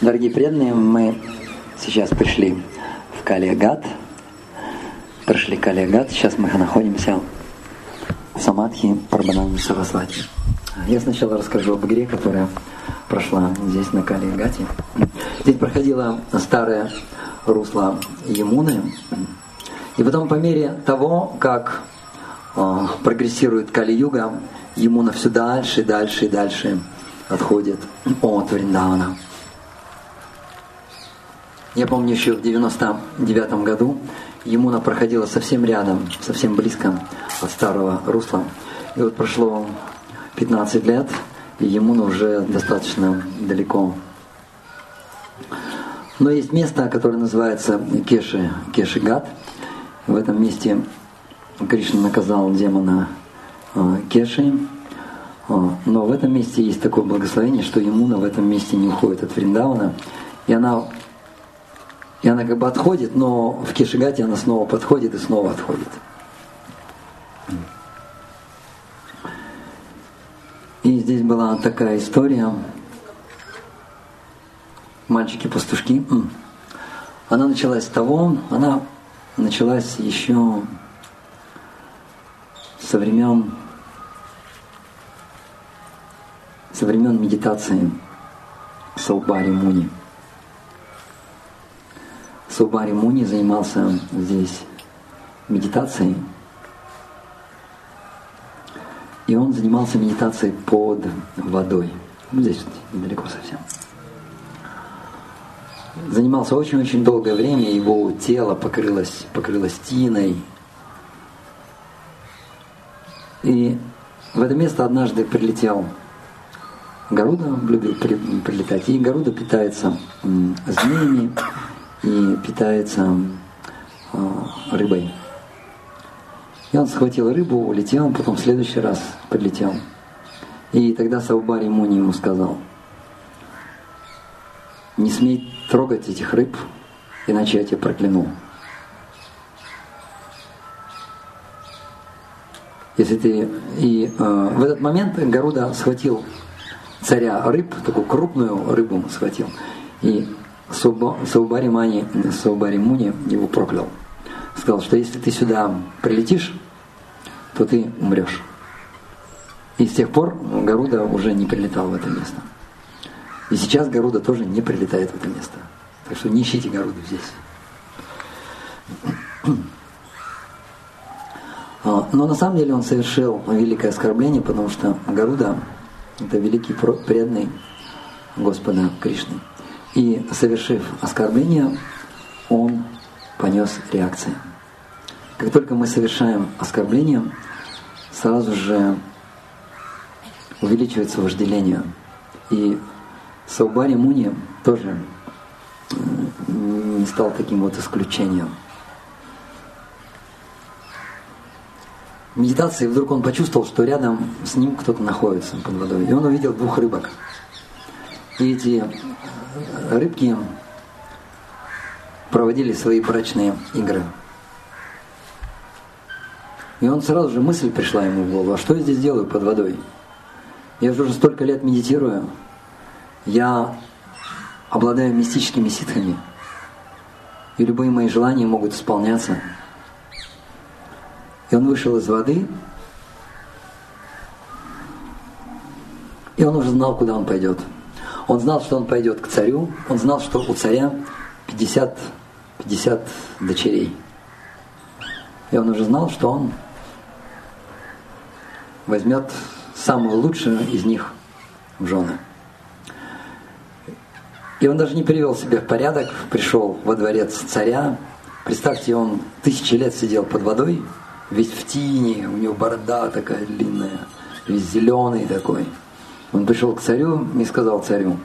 Дорогие преданные, мы сейчас пришли в Калиагат, прошли Калиагат, сейчас мы находимся в Самадхи Парбананди Сарасвати. Я сначала расскажу об игре, которая прошла здесь на Калиагате. Здесь проходило старое русло Емуны, и потом по мере того, как э, прогрессирует Кали-юга, Емуна все дальше, дальше и дальше отходит от Вриндавана. Я помню еще в 99 году Емуна проходила совсем рядом, совсем близко от старого русла. И вот прошло 15 лет, и Емуна уже достаточно далеко. Но есть место, которое называется Кеши, Кешигат. В этом месте Кришна наказал демона э, Кеши. Э, но в этом месте есть такое благословение, что Емуна в этом месте не уходит от Вриндавана. И она и она как бы отходит, но в Кешигате она снова подходит и снова отходит. И здесь была такая история. Мальчики-пастушки. Она началась с того, она началась еще со времен со времен медитации Саубари Муни. Субари Муни занимался здесь медитацией. И он занимался медитацией под водой. Ну, здесь недалеко совсем. Занимался очень-очень долгое время, его тело покрылось, покрылось тиной. И в это место однажды прилетел Гаруда, любил прилетать, и Гаруда питается змеями, и питается э, рыбой. И он схватил рыбу, улетел, потом в следующий раз подлетел. И тогда Саубари Муни ему сказал, не смей трогать этих рыб, иначе я тебя прокляну. Если ты... И э, в этот момент Гаруда схватил царя рыб, такую крупную рыбу схватил, и Саубари Мани, Саубари Муни его проклял. Сказал, что если ты сюда прилетишь, то ты умрешь. И с тех пор Гаруда уже не прилетал в это место. И сейчас Гаруда тоже не прилетает в это место. Так что не ищите Гаруду здесь. А, но на самом деле он совершил великое оскорбление, потому что Гаруда – это великий преданный Господа Кришны. И совершив оскорбление, он понес реакции. Как только мы совершаем оскорбление, сразу же увеличивается вожделение. И Саубари Муни тоже не стал таким вот исключением. В медитации вдруг он почувствовал, что рядом с ним кто-то находится под водой. И он увидел двух рыбок. Эти рыбки проводили свои брачные игры. И он сразу же мысль пришла ему в голову, а что я здесь делаю под водой? Я же уже столько лет медитирую, я обладаю мистическими ситхами, и любые мои желания могут исполняться. И он вышел из воды, и он уже знал, куда он пойдет. Он знал, что он пойдет к царю, он знал, что у царя 50, 50 дочерей. И он уже знал, что он возьмет самую лучшую из них в жены. И он даже не привел себя в порядок, пришел во дворец царя. Представьте, он тысячи лет сидел под водой, весь в тени, у него борода такая длинная, весь зеленый такой – он пришел к царю и сказал царю,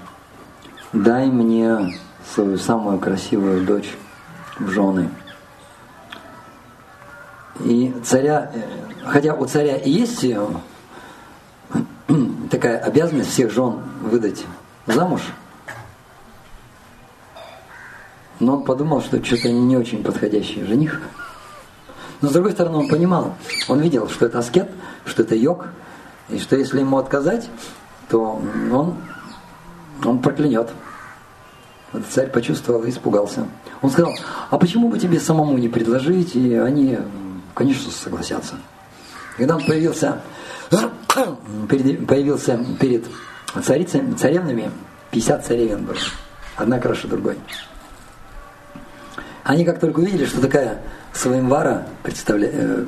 дай мне свою самую красивую дочь в жены. И царя, хотя у царя и есть такая обязанность всех жен выдать замуж, но он подумал, что что-то не очень подходящий жених. Но с другой стороны, он понимал, он видел, что это аскет, что это йог, и что если ему отказать, то он, он проклянет. Вот царь почувствовал и испугался. Он сказал, а почему бы тебе самому не предложить, и они, конечно, согласятся. Когда он появился, появился перед царицами, царевнами, 50 царевен было, одна краше другой. Они как только увидели, что такая Сваимвара представля... Э,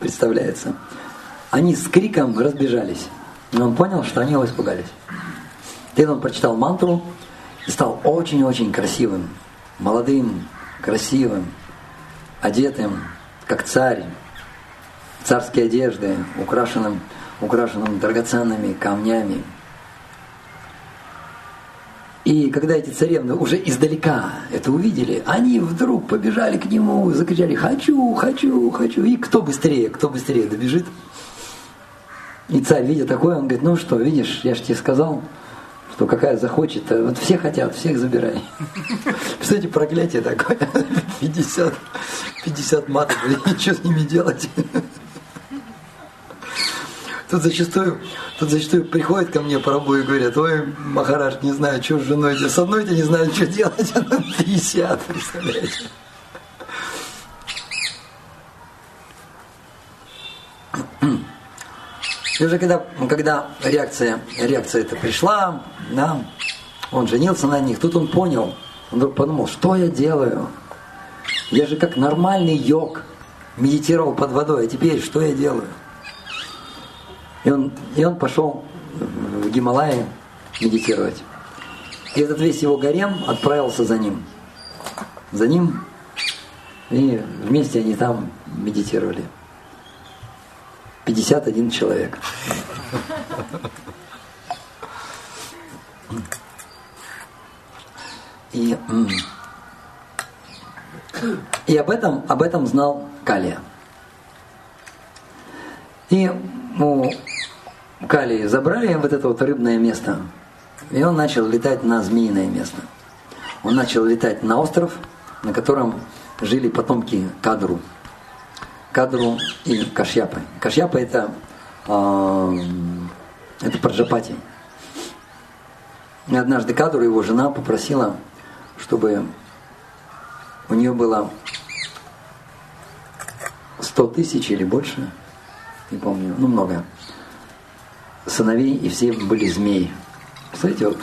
представляется, они с криком разбежались. И он понял, что они его испугались. Тогда он прочитал мантру и стал очень-очень красивым, молодым, красивым, одетым, как царь, царские одежды, украшенным, украшенным драгоценными камнями. И когда эти царевны уже издалека это увидели, они вдруг побежали к нему, закричали «Хочу, хочу, хочу!» И кто быстрее, кто быстрее добежит – и царь, видя такое, он говорит, ну что, видишь, я же тебе сказал, что какая захочет, вот все хотят, всех забирай. Кстати, проклятие такое, 50, 50 матов, ничего с ними делать. Тут зачастую, тут зачастую приходят ко мне по рабу и говорят, ой, Махараш, не знаю, что с женой, с одной-то не знаю, что делать, а на 50, представляете. И уже когда, когда реакция, реакция эта пришла, да, он женился на них, тут он понял, он вдруг подумал, что я делаю? Я же как нормальный йог медитировал под водой, а теперь что я делаю? И он, и он пошел в Гималайи медитировать. И этот весь его гарем отправился за ним. За ним. И вместе они там медитировали. 51 человек. И, и об, этом, об этом знал Калия. И у Калии забрали вот это вот рыбное место, и он начал летать на змеиное место. Он начал летать на остров, на котором жили потомки Кадру. Кадру и Кашьяпы. Кашьяпа это, э, это Праджапати. И однажды Кадру, его жена, попросила, чтобы у нее было 100 тысяч или больше, не помню, ну много, сыновей, и все были змеи. Представляете, вот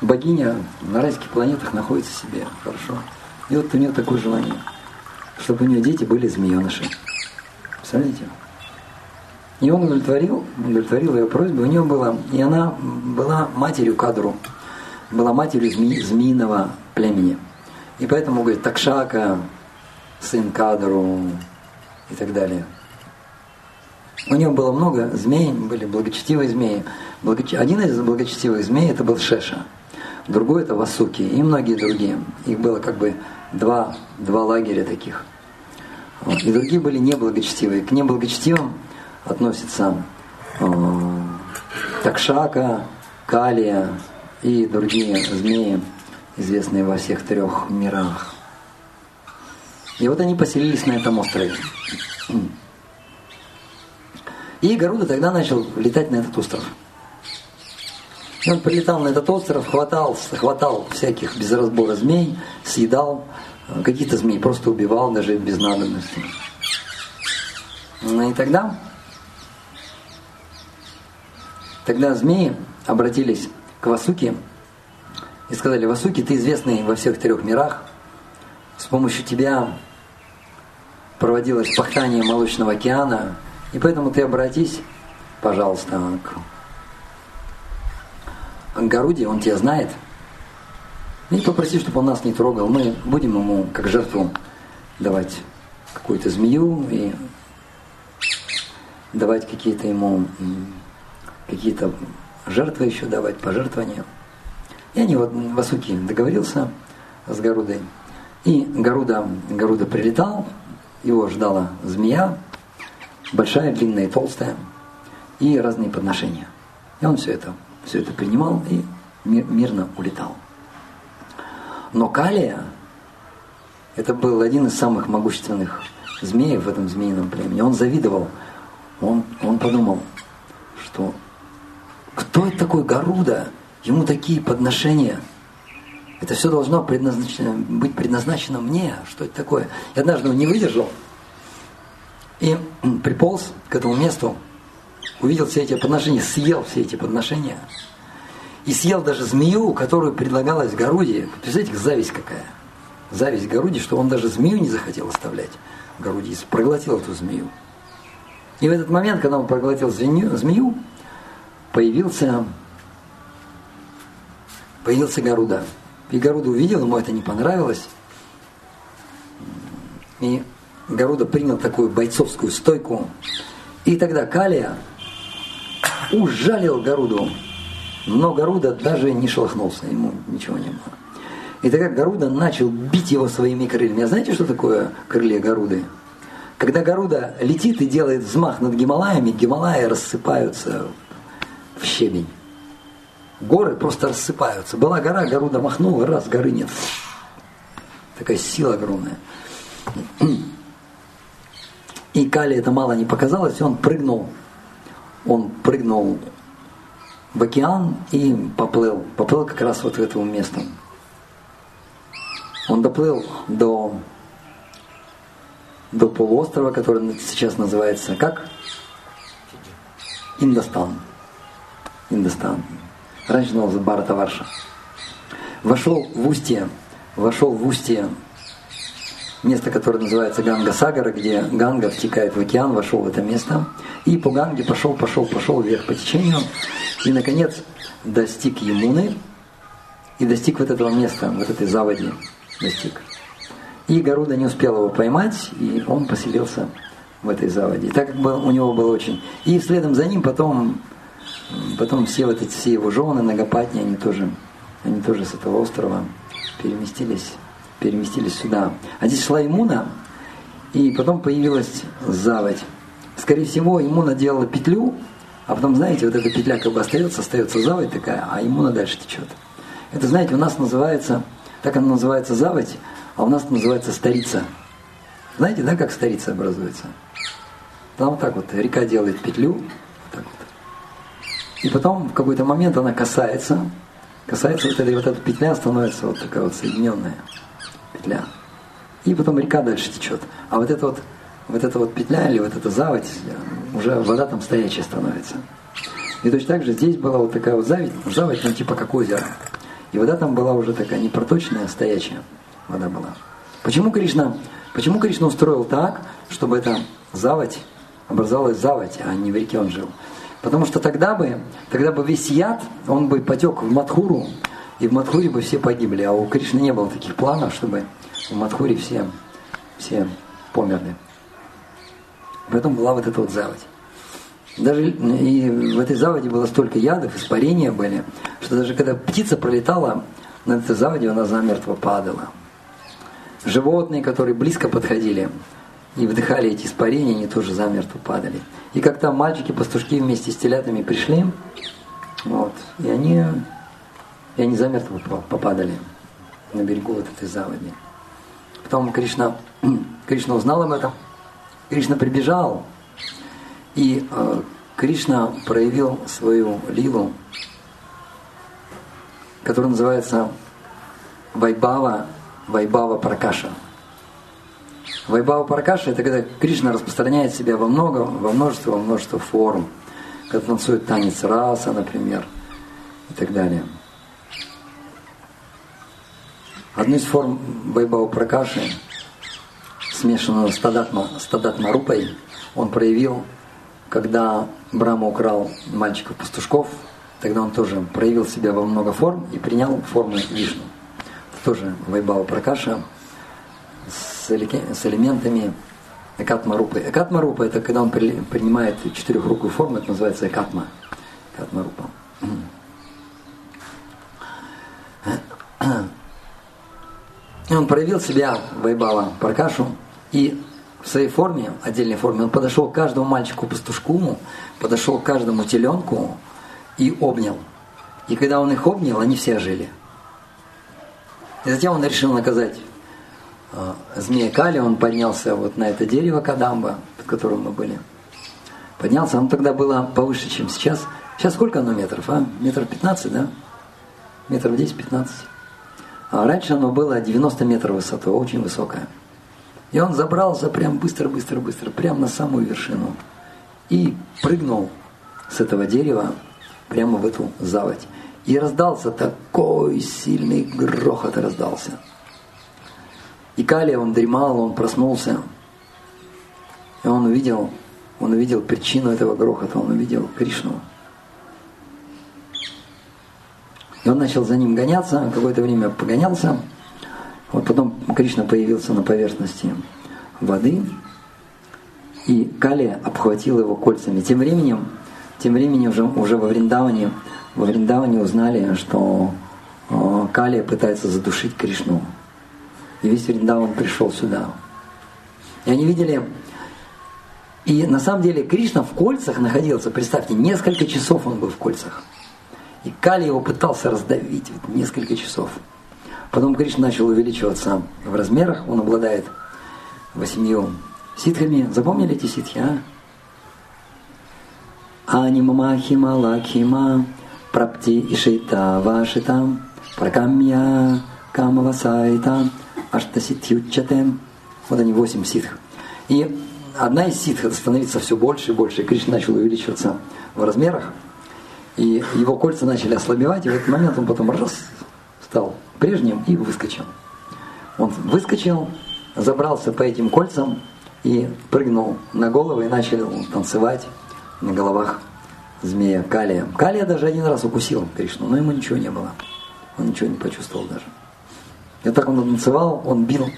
богиня на райских планетах находится себе, хорошо. И вот у нее такое желание – чтобы у нее дети были змееныши. Представляете? И он удовлетворил, удовлетворил ее просьбу. У нее была, и она была матерью Кадру, была матерью зме, змеиного племени. И поэтому, говорит, Такшака, сын Кадру и так далее. У нее было много змей, были благочестивые змеи. Один из благочестивых змей это был Шеша, другой это Васуки и многие другие. Их было как бы два, два лагеря таких. И другие были неблагочестивые. К неблагочестивым относятся э, Такшака, Калия и другие змеи, известные во всех трех мирах. И вот они поселились на этом острове. И Гаруда тогда начал летать на этот остров. И он прилетал на этот остров, хватал, хватал всяких без разбора змей, съедал, какие-то змеи просто убивал даже без надобности. Ну и тогда, тогда змеи обратились к Васуке и сказали, Васуки, ты известный во всех трех мирах, с помощью тебя проводилось пахтание молочного океана, и поэтому ты обратись, пожалуйста, к Гаруди, он тебя знает – и попроси, чтобы он нас не трогал. Мы будем ему как жертву давать какую-то змею и давать какие-то ему какие-то жертвы еще давать, пожертвования. И они вот Васуки договорился с Гарудой. И Гаруда, Гаруда прилетал, его ждала змея, большая, длинная, толстая, и разные подношения. И он все это, все это принимал и мирно улетал. Но Калия, это был один из самых могущественных змеев в этом змеином племени. Он завидовал. Он, он подумал, что кто это такой Гаруда, ему такие подношения. Это все должно предназначено, быть предназначено мне. Что это такое? Я однажды не выдержал и приполз к этому месту, увидел все эти подношения, съел все эти подношения. И съел даже змею, которую предлагалась Горуди. Представляете, зависть какая. Зависть Горуди, что он даже змею не захотел оставлять. Горуди проглотил эту змею. И в этот момент, когда он проглотил змею, змею появился, появился Гаруда. И Гаруда увидел, ему это не понравилось. И Гаруда принял такую бойцовскую стойку. И тогда Калия ужалил Гаруду. Но Гаруда даже не шелохнулся, ему ничего не было. И тогда Гаруда начал бить его своими крыльями. А знаете, что такое крылья Гаруды? Когда Гаруда летит и делает взмах над Гималаями, Гималаи рассыпаются в щебень. Горы просто рассыпаются. Была гора, Гаруда махнула, раз, горы нет. Такая сила огромная. И Кали это мало не показалось, и он прыгнул. Он прыгнул в океан и поплыл. Поплыл как раз вот в это место. Он доплыл до до полуострова, который сейчас называется как? Индостан. Индостан. Раньше назывался Баратаварша. Вошел в устье, вошел в устье место, которое называется Ганга Сагара, где Ганга втекает в океан, вошел в это место. И по Ганге пошел, пошел, пошел вверх по течению. И, наконец, достиг Емуны и достиг вот этого места, вот этой заводи достиг. И Гаруда не успел его поймать, и он поселился в этой заводе. И так как у него было очень... И следом за ним потом, потом все вот эти все его жены, Нагопатни, они тоже, они тоже с этого острова переместились, переместились сюда. А здесь шла Имуна, и потом появилась заводь. Скорее всего, Имуна делала петлю, а потом, знаете, вот эта петля как бы остается, остается заводь такая, а Имуна дальше течет. Это, знаете, у нас называется, так она называется заводь, а у нас называется старица. Знаете, да, как старица образуется? Там вот так вот река делает петлю, вот так вот. И потом в какой-то момент она касается, касается вот этой вот эта петля становится вот такая вот соединенная петля. И потом река дальше течет. А вот эта вот, вот эта вот петля или вот эта заводь, уже вода там стоячая становится. И точно так же здесь была вот такая вот заводь, заводь, ну типа как озеро. И вода там была уже такая не проточная, а стоячая вода была. Почему Кришна, почему Кришна устроил так, чтобы эта заводь образовалась заводь, а не в реке он жил? Потому что тогда бы, тогда бы весь яд, он бы потек в Мадхуру, и в Мадхуре бы все погибли. А у Кришны не было таких планов, чтобы в Мадхуре все, все померли. Поэтому была вот эта вот заводь. Даже и в этой заводе было столько ядов, испарения были, что даже когда птица пролетала над этой заводью, она замертво падала животные, которые близко подходили и вдыхали эти испарения, они тоже замертво падали. И как там мальчики-пастушки вместе с телятами пришли, вот, и они, и они замертво попадали на берегу вот этой заводи. Потом Кришна, Кришна узнал об этом, Кришна прибежал, и э, Кришна проявил свою лилу, которая называется Вайбава Вайбава Пракаша. Вайбава Пракаша – это когда Кришна распространяет себя во много, во множество, во множество форм. Когда танцует танец раса, например, и так далее. Одну из форм Вайбава Пракаши, смешанную с Тадатма, с Тадатмарупой, он проявил, когда Брама украл мальчиков-пастушков, тогда он тоже проявил себя во много форм и принял форму Вишну тоже Вайбава Пракаша с, элементами Экатма Рупы. Экатма Рупа это когда он при, принимает четырехрукую форму, это называется Экатма. Экатма Рупа. Он проявил себя, Вайбава Пракашу, и в своей форме, отдельной форме, он подошел к каждому мальчику-пастушку, подошел к каждому теленку и обнял. И когда он их обнял, они все жили. И затем он решил наказать э, змея Кали, он поднялся вот на это дерево Кадамба, под которым мы были. Поднялся, оно тогда было повыше, чем сейчас. Сейчас сколько оно метров, а? Метр пятнадцать, да? метров 10-15. А раньше оно было 90 метров высотой, очень высокое. И он забрался прям быстро-быстро-быстро, прямо на самую вершину. И прыгнул с этого дерева прямо в эту заводь. И раздался такой сильный грохот раздался. И Калия, он дремал, он проснулся. И он увидел, он увидел причину этого грохота, он увидел Кришну. И он начал за ним гоняться, какое-то время погонялся. Вот потом Кришна появился на поверхности воды, и Кали обхватил его кольцами. Тем временем, тем временем уже, уже во Вриндаване, во Вриндаване узнали, что э, Кали пытается задушить Кришну. И весь Вриндаван пришел сюда. И они видели, и на самом деле Кришна в кольцах находился, представьте, несколько часов он был в кольцах. И Кали его пытался раздавить вот, несколько часов. Потом Кришна начал увеличиваться в размерах, он обладает восемью ситхами. Запомнили эти ситхи, а? Анимама хима лакхима прапти ишита вашита пракамья камавасайта аштаситьючатем. Вот они восемь ситх. И одна из ситх становится все больше и больше. Кришна начал увеличиваться в размерах. И его кольца начали ослабевать, и в этот момент он потом раз стал прежним и выскочил. Он выскочил, забрался по этим кольцам и прыгнул на головы и начал танцевать на головах змея Калия. Калия даже один раз укусил Кришну, но ему ничего не было. Он ничего не почувствовал даже. И так он танцевал, он бил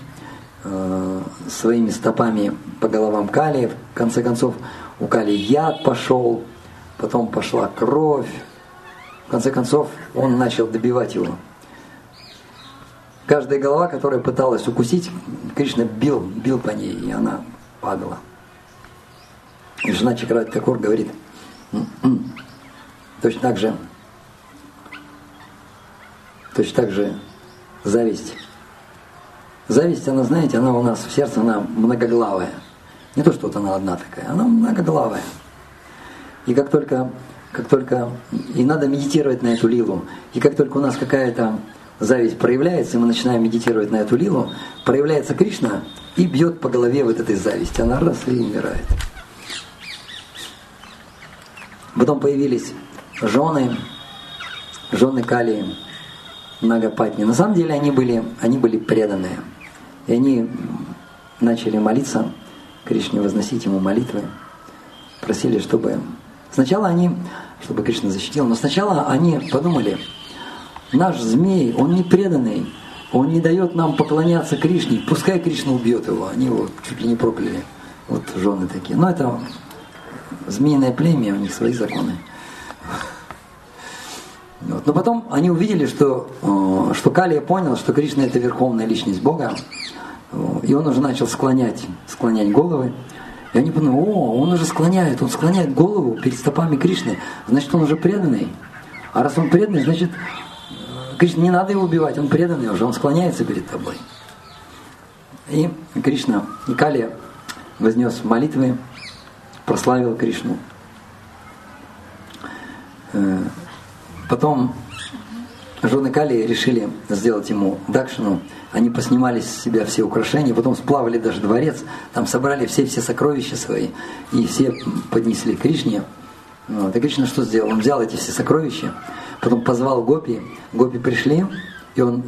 э, своими стопами по головам Калия. В конце концов, у Калия яд пошел, потом пошла кровь. В конце концов, он начал добивать его. Каждая голова, которая пыталась укусить, Кришна бил, бил по ней, и она падала. И жена Чакрати Такур говорит, «М-м-м». точно так же, точно так же зависть. Зависть, она, знаете, она у нас в сердце, она многоглавая. Не то, что вот она одна такая, она многоглавая. И как только, как только, и надо медитировать на эту лилу, и как только у нас какая-то зависть проявляется, и мы начинаем медитировать на эту лилу, проявляется Кришна и бьет по голове вот этой зависти. Она раз и умирает. Потом появились жены, жены Кали, Нагапатни. На самом деле они были, они были преданные. И они начали молиться Кришне, возносить ему молитвы. Просили, чтобы... Сначала они, чтобы Кришна защитил, но сначала они подумали, Наш змей, он не преданный, он не дает нам поклоняться Кришне. Пускай Кришна убьет его. Они его чуть ли не прокляли. Вот жены такие. Но это змеиное племя, у них свои законы. Вот. Но потом они увидели, что, э, что Калия понял, что Кришна это верховная личность Бога. И он уже начал склонять, склонять головы. И они подумали, о, он уже склоняет, он склоняет голову перед стопами Кришны, значит, он уже преданный. А раз он преданный, значит, Кришна, не надо его убивать, он преданный уже, он склоняется перед тобой. И Кришна, и Кали вознес молитвы, прославил Кришну. Э, потом жены Кали решили сделать ему дакшину. Они поснимали с себя все украшения, потом сплавали даже дворец, там собрали все-все сокровища свои, и все поднесли Кришне. Вот. И Кришна что сделал? Он взял эти все сокровища, Потом позвал гопи, гопи пришли, и он,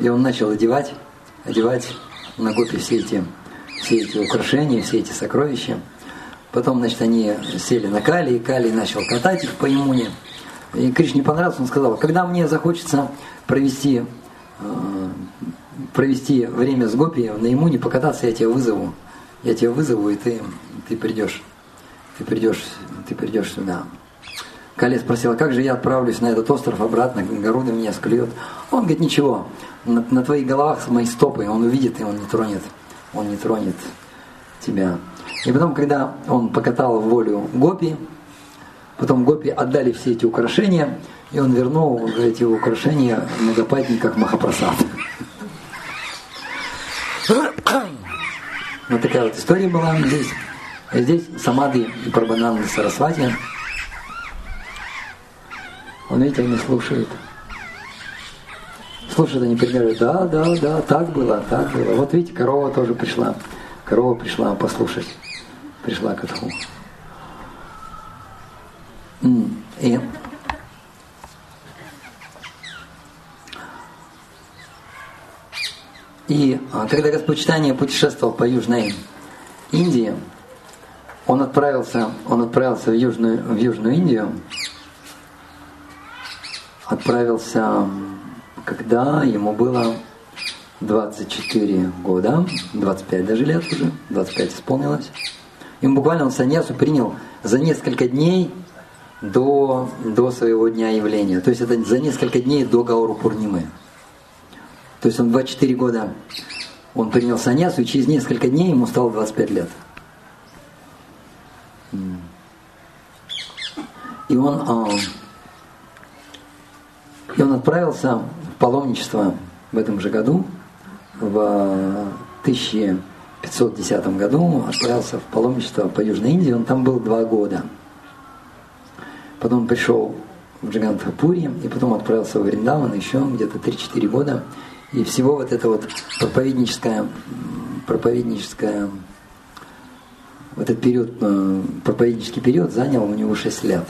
э, и он начал одевать, одевать на гопи все эти, все эти украшения, все эти сокровища. Потом, значит, они сели на Кали, и Кали начал катать их по иммуне. И Кришне понравился, он сказал, когда мне захочется провести, э, провести время с гопи на иммуне, покататься, я тебя вызову. Я тебя вызову, и ты, ты придешь. Ты придешь, ты придешь сюда. Кале спросила, как же я отправлюсь на этот остров обратно, Гаруда меня склюет. Он говорит, ничего, на, на твоих головах мои стопы, он увидит, и он не тронет, он не тронет тебя. И потом, когда он покатал волю Гопи, потом Гопи отдали все эти украшения, и он вернул эти украшения многопатни, как Махапрасад. Вот такая вот история была здесь. Здесь Самади и Прабхананда Сарасвати он, видите, он не слушает. слушают они примеры, да, да, да, так было, так было. Вот видите, корова тоже пришла. Корова пришла послушать. Пришла к отцу. И И а, когда Господь Читание путешествовал по Южной Индии, он отправился, он отправился в Южную, в Южную Индию, отправился, когда ему было 24 года, 25 даже лет уже, 25 исполнилось. Ему буквально он саньясу принял за несколько дней до, до своего дня явления. То есть это за несколько дней до Гауру Пурнимы. То есть он 24 года он принял саньясу, и через несколько дней ему стало 25 лет. И он, а, и он отправился в паломничество в этом же году, в 1510 году отправился в паломничество по Южной Индии, он там был два года. Потом пришел в Джигантхапури, и потом отправился в Вриндаван еще где-то 3-4 года. И всего вот это вот проповедническое, проповедническое в этот период, э, проповеднический период занял у него 6 лет.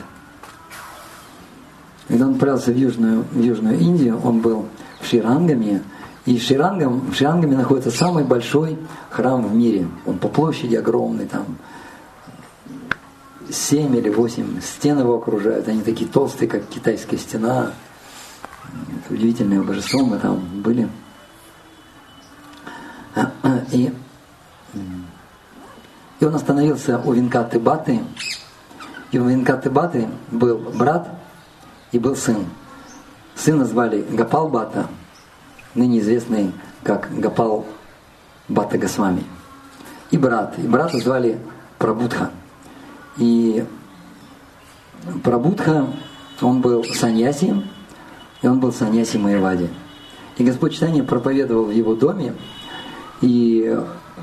Когда он отправился в Южную, в Южную Индию, он был в Ширангаме, и Ширангам, в Ширангаме находится самый большой храм в мире. Он по площади огромный, там 7 или 8 стен его окружают, они такие толстые, как китайская стена. Это удивительное божество, мы там были. И и он остановился у Винкаты Баты. И у Винкаты Баты был брат и был сын. Сына звали Гапал Бата, ныне известный как Гапал Бата Госвами. И брат. И брата звали Прабудха. И Прабудха, он был саньяси, и он был саньяси Майявади. И Господь Читание проповедовал в его доме, и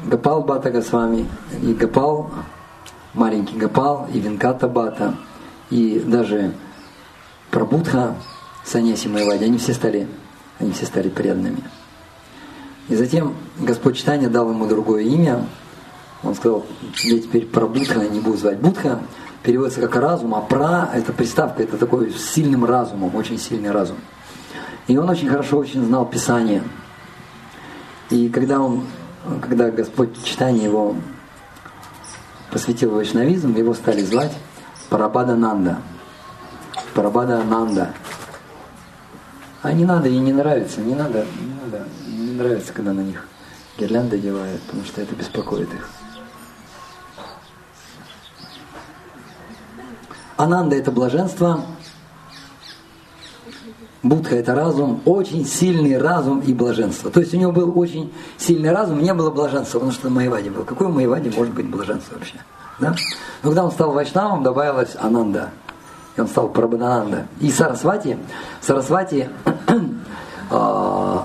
Гапал Бата Госвами, и Гапал, маленький Гапал, и Винката Бата, и даже Прабудха, Саньяси Майвади, они все стали, они все стали преданными. И затем Господь Читания дал ему другое имя. Он сказал, я теперь про Будха не буду звать. Будха переводится как разум, а пра – это приставка, это такой с сильным разумом, очень сильный разум. И он очень хорошо очень знал Писание. И когда он когда Господь читание его посвятил вайшнавизм, его стали звать Парабада Нанда. Парабада Нанда. А не надо, ей не нравится, не надо, не надо, не нравится, когда на них гирлянды одевают, потому что это беспокоит их. Ананда – это блаженство, Будха – это разум, очень сильный разум и блаженство. То есть у него был очень сильный разум, не было блаженства, потому что Майвади был. Какой у Майвади может быть блаженство вообще? Да? Но когда он стал Вайшнавом, добавилась Ананда. И он стал Прабхананда. И Сарасвати, Сарасвати э,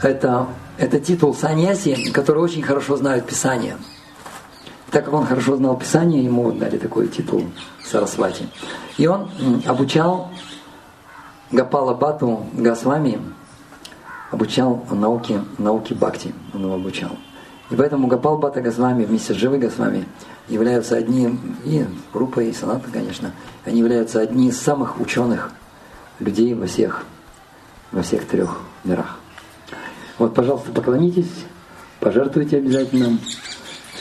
это, это титул саньяси, который очень хорошо знает Писание. Так как он хорошо знал Писание, ему дали такой титул Сарасвати. И он обучал Гапала Бату Госвами обучал науке, науке Бхакти, он его обучал. И поэтому Гапал Бата Госвами вместе с Живой Госвами являются одним, и Рупа, и Саната, конечно, они являются одни из самых ученых людей во всех, во всех трех мирах. Вот, пожалуйста, поклонитесь, пожертвуйте обязательно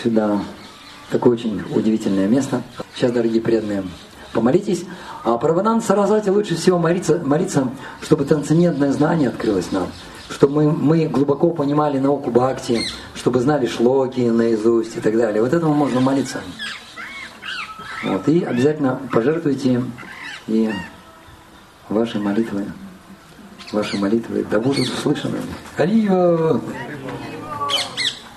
сюда. Такое очень удивительное место. Сейчас, дорогие преданные, помолитесь. А Параванан Саразати лучше всего молиться, молиться, чтобы трансцендентное знание открылось нам, чтобы мы, мы глубоко понимали науку Бхакти, чтобы знали шлоки наизусть и так далее. Вот этому можно молиться. Вот, и обязательно пожертвуйте и ваши молитвы, ваши молитвы да будут услышаны. Алия!